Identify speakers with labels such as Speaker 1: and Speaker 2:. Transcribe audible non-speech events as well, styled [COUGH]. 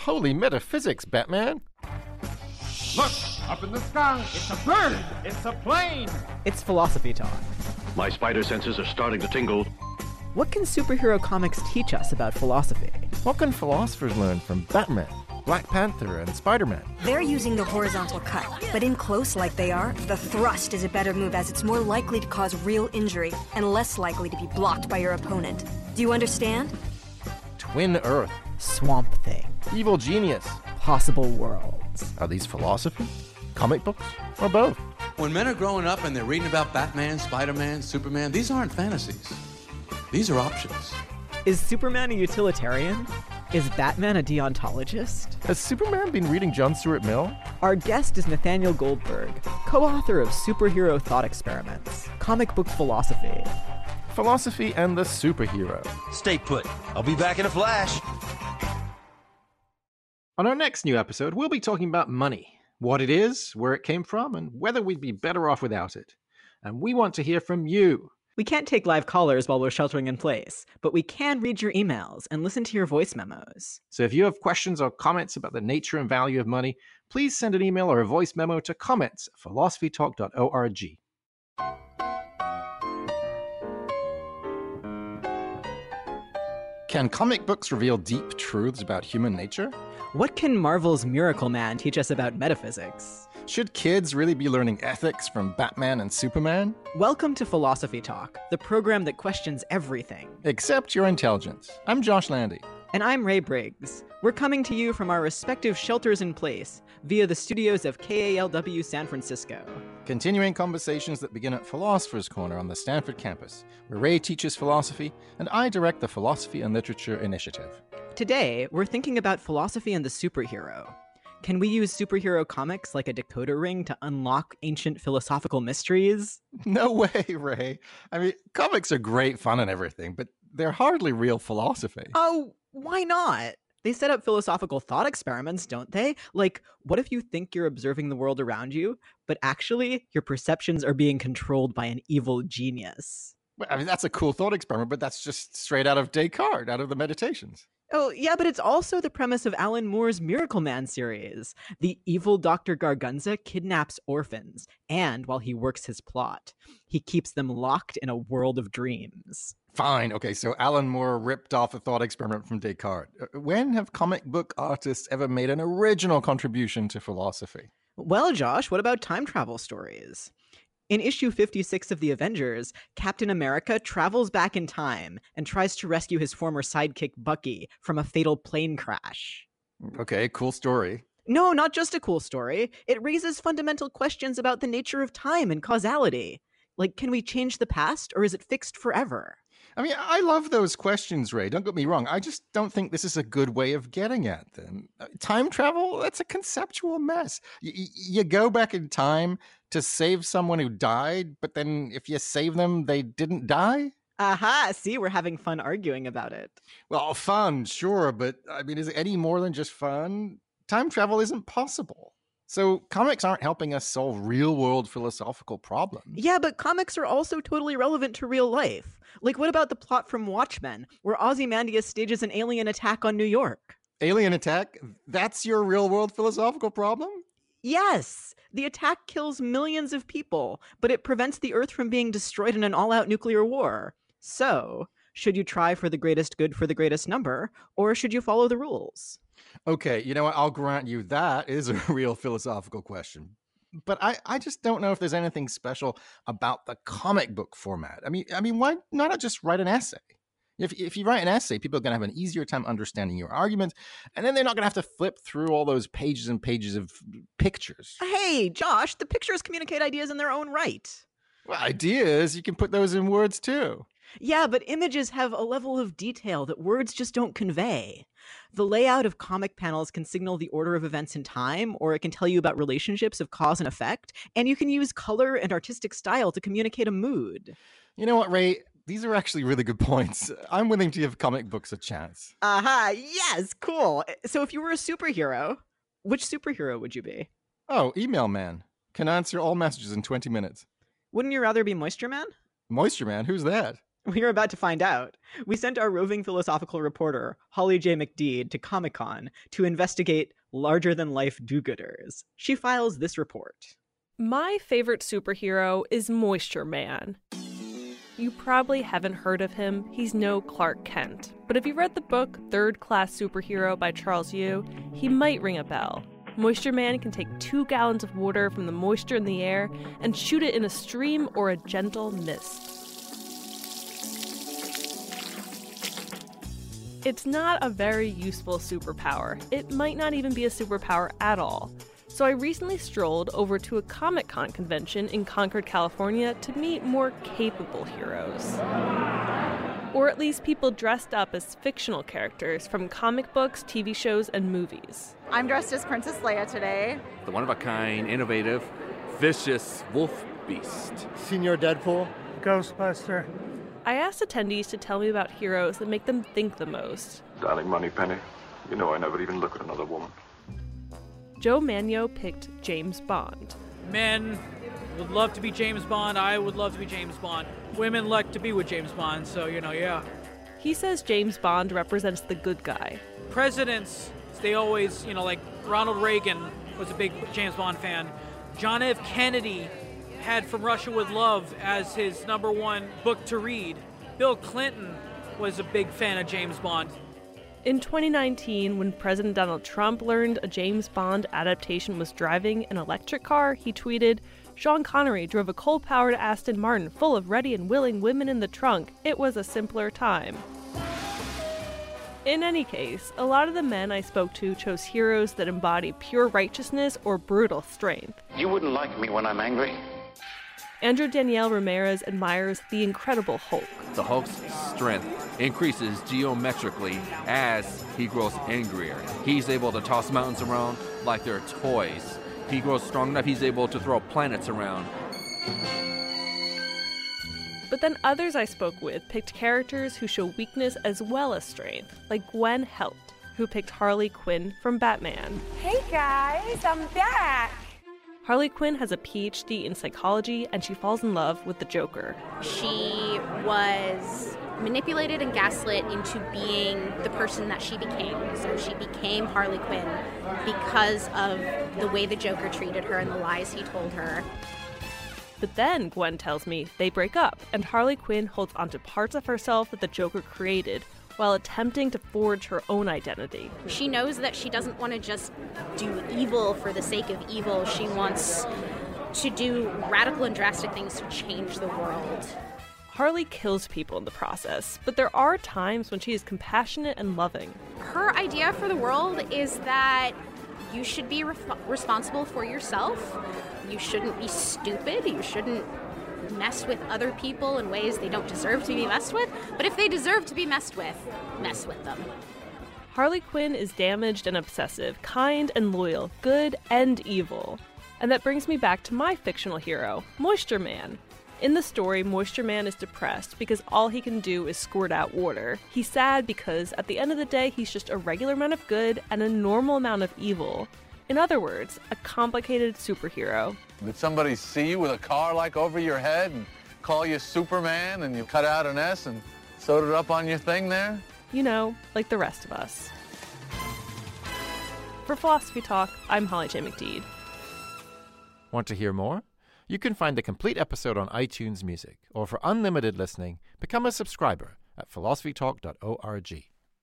Speaker 1: Holy metaphysics, Batman!
Speaker 2: Look, up in the sky. It's a bird. It's a plane.
Speaker 3: It's philosophy talk.
Speaker 4: My spider senses are starting to tingle.
Speaker 3: What can superhero comics teach us about philosophy?
Speaker 1: What can philosophers learn from Batman, Black Panther, and Spider Man?
Speaker 5: They're using the horizontal cut, but in close like they are, the thrust is a better move as it's more likely to cause real injury and less likely to be blocked by your opponent. Do you understand?
Speaker 1: Twin Earth,
Speaker 3: Swamp Thing.
Speaker 1: Evil Genius.
Speaker 3: Possible worlds.
Speaker 1: Are these philosophy? Comic books? Or both?
Speaker 6: When men are growing up and they're reading about Batman, Spider Man, Superman, these aren't fantasies. These are options.
Speaker 3: Is Superman a utilitarian? Is Batman a deontologist?
Speaker 1: Has Superman been reading John Stuart Mill?
Speaker 3: Our guest is Nathaniel Goldberg, co author of Superhero Thought Experiments, Comic Book Philosophy.
Speaker 1: Philosophy and the Superhero.
Speaker 7: Stay put. I'll be back in a flash.
Speaker 8: On our next new episode, we'll be talking about money what it is, where it came from, and whether we'd be better off without it. And we want to hear from you.
Speaker 3: We can't take live callers while we're sheltering in place, but we can read your emails and listen to your voice memos.
Speaker 8: So if you have questions or comments about the nature and value of money, please send an email or a voice memo to comments at philosophytalk.org.
Speaker 1: Can comic books reveal deep truths about human nature?
Speaker 3: What can Marvel's Miracle Man teach us about metaphysics?
Speaker 1: Should kids really be learning ethics from Batman and Superman?
Speaker 3: Welcome to Philosophy Talk, the program that questions everything.
Speaker 1: Except your intelligence. I'm Josh Landy.
Speaker 3: And I'm Ray Briggs. We're coming to you from our respective shelters in place via the studios of KALW San Francisco.
Speaker 1: Continuing conversations that begin at Philosopher's Corner on the Stanford campus, where Ray teaches philosophy and I direct the Philosophy and Literature Initiative.
Speaker 3: Today, we're thinking about philosophy and the superhero. Can we use superhero comics like a decoder ring to unlock ancient philosophical mysteries? [LAUGHS]
Speaker 1: No way, Ray. I mean, comics are great fun and everything, but they're hardly real philosophy.
Speaker 3: Oh, why not? They set up philosophical thought experiments, don't they? Like, what if you think you're observing the world around you, but actually your perceptions are being controlled by an evil genius?
Speaker 1: I mean, that's a cool thought experiment, but that's just straight out of Descartes, out of the Meditations.
Speaker 3: Oh, yeah, but it's also the premise of Alan Moore's Miracle Man series. The evil Dr. Gargunza kidnaps orphans, and while he works his plot, he keeps them locked in a world of dreams.
Speaker 1: Fine, okay, so Alan Moore ripped off a thought experiment from Descartes. Uh, when have comic book artists ever made an original contribution to philosophy?
Speaker 3: Well, Josh, what about time travel stories? In issue 56 of The Avengers, Captain America travels back in time and tries to rescue his former sidekick Bucky from a fatal plane crash.
Speaker 1: Okay, cool story.
Speaker 3: No, not just a cool story. It raises fundamental questions about the nature of time and causality. Like, can we change the past or is it fixed forever?
Speaker 1: I mean, I love those questions, Ray. Don't get me wrong. I just don't think this is a good way of getting at them. Uh, time travel, that's a conceptual mess. Y- you go back in time to save someone who died, but then if you save them, they didn't die?
Speaker 3: Aha, see, we're having fun arguing about it.
Speaker 1: Well, fun, sure, but I mean, is it any more than just fun? Time travel isn't possible. So comics aren't helping us solve real world philosophical problems.
Speaker 3: Yeah, but comics are also totally relevant to real life. Like, what about the plot from Watchmen, where Ozymandias stages an alien attack on New York?
Speaker 1: Alien attack? That's your real world philosophical problem?
Speaker 3: Yes. The attack kills millions of people, but it prevents the Earth from being destroyed in an all out nuclear war. So, should you try for the greatest good for the greatest number, or should you follow the rules?
Speaker 1: Okay, you know what? I'll grant you that is a [LAUGHS] real philosophical question. But I, I just don't know if there's anything special about the comic book format. I mean, I mean, why not just write an essay? If, if you write an essay, people are going to have an easier time understanding your argument, and then they're not going to have to flip through all those pages and pages of pictures.
Speaker 3: Hey, Josh, the pictures communicate ideas in their own right.
Speaker 1: Well, ideas, you can put those in words too.
Speaker 3: Yeah, but images have a level of detail that words just don't convey. The layout of comic panels can signal the order of events in time, or it can tell you about relationships of cause and effect, and you can use color and artistic style to communicate a mood.
Speaker 1: You know what, Ray? These are actually really good points. [LAUGHS] I'm willing to give comic books a chance.
Speaker 3: Aha, uh-huh, yes, cool. So if you were a superhero, which superhero would you be?
Speaker 1: Oh, Email Man. Can answer all messages in 20 minutes.
Speaker 3: Wouldn't you rather be Moisture Man?
Speaker 1: Moisture Man? Who's that?
Speaker 3: We are about to find out. We sent our roving philosophical reporter, Holly J. McDede, to Comic Con to investigate larger than life do gooders. She files this report.
Speaker 9: My favorite superhero is Moisture Man. You probably haven't heard of him. He's no Clark Kent. But if you read the book Third Class Superhero by Charles Yu, he might ring a bell. Moisture Man can take two gallons of water from the moisture in the air and shoot it in a stream or a gentle mist. It's not a very useful superpower. It might not even be a superpower at all. So I recently strolled over to a Comic Con convention in Concord, California to meet more capable heroes. Or at least people dressed up as fictional characters from comic books, TV shows, and movies.
Speaker 10: I'm dressed as Princess Leia today.
Speaker 11: The one of a kind, innovative, vicious wolf beast.
Speaker 12: Senior Deadpool.
Speaker 13: Ghostbuster.
Speaker 9: I asked attendees to tell me about heroes that make them think the most.
Speaker 14: Darling Moneypenny, you know I never even look at another woman.
Speaker 9: Joe Mannion picked James Bond.
Speaker 15: Men would love to be James Bond. I would love to be James Bond. Women like to be with James Bond, so, you know, yeah.
Speaker 9: He says James Bond represents the good guy.
Speaker 15: Presidents, they always, you know, like Ronald Reagan was a big James Bond fan. John F. Kennedy had From Russia with Love as his number one book to read. Bill Clinton was a big fan of James Bond.
Speaker 9: In 2019, when President Donald Trump learned a James Bond adaptation was driving an electric car, he tweeted, Sean Connery drove a coal powered Aston Martin full of ready and willing women in the trunk. It was a simpler time. In any case, a lot of the men I spoke to chose heroes that embody pure righteousness or brutal strength.
Speaker 4: You wouldn't like me when I'm angry.
Speaker 9: Andrew Danielle Ramirez admires the Incredible Hulk.
Speaker 11: The Hulk's strength increases geometrically as he grows angrier. He's able to toss mountains around like they're toys. If he grows strong enough, he's able to throw planets around.
Speaker 9: But then others I spoke with picked characters who show weakness as well as strength, like Gwen Helt, who picked Harley Quinn from Batman.
Speaker 16: Hey guys, I'm back!
Speaker 9: Harley Quinn has a PhD in psychology and she falls in love with the Joker.
Speaker 17: She was manipulated and gaslit into being the person that she became. So she became Harley Quinn because of the way the Joker treated her and the lies he told her.
Speaker 9: But then, Gwen tells me, they break up, and Harley Quinn holds onto parts of herself that the Joker created, while attempting to forge her own identity.
Speaker 17: She knows that she doesn't want to just do evil for the sake of evil. She wants to do radical and drastic things to change the world.
Speaker 9: Harley kills people in the process, but there are times when she is compassionate and loving.
Speaker 17: Her idea for the world is that you should be re- responsible for yourself. You shouldn't be stupid. You shouldn't mess with other people in ways they don't deserve to be messed with. But if they deserve to be messed with, mess with them.
Speaker 9: Harley Quinn is damaged and obsessive, kind and loyal, good and evil. And that brings me back to my fictional hero, Moisture Man. In the story, Moisture Man is depressed because all he can do is squirt out water. He's sad because at the end of the day, he's just a regular amount of good and a normal amount of evil. In other words, a complicated superhero.
Speaker 6: Did somebody see you with a car like over your head and call you Superman and you cut out an S and sewed it up on your thing there?
Speaker 9: You know, like the rest of us. For Philosophy Talk, I'm Holly J. McDede.
Speaker 8: Want to hear more? You can find the complete episode on iTunes Music, or for unlimited listening, become a subscriber at philosophytalk.org.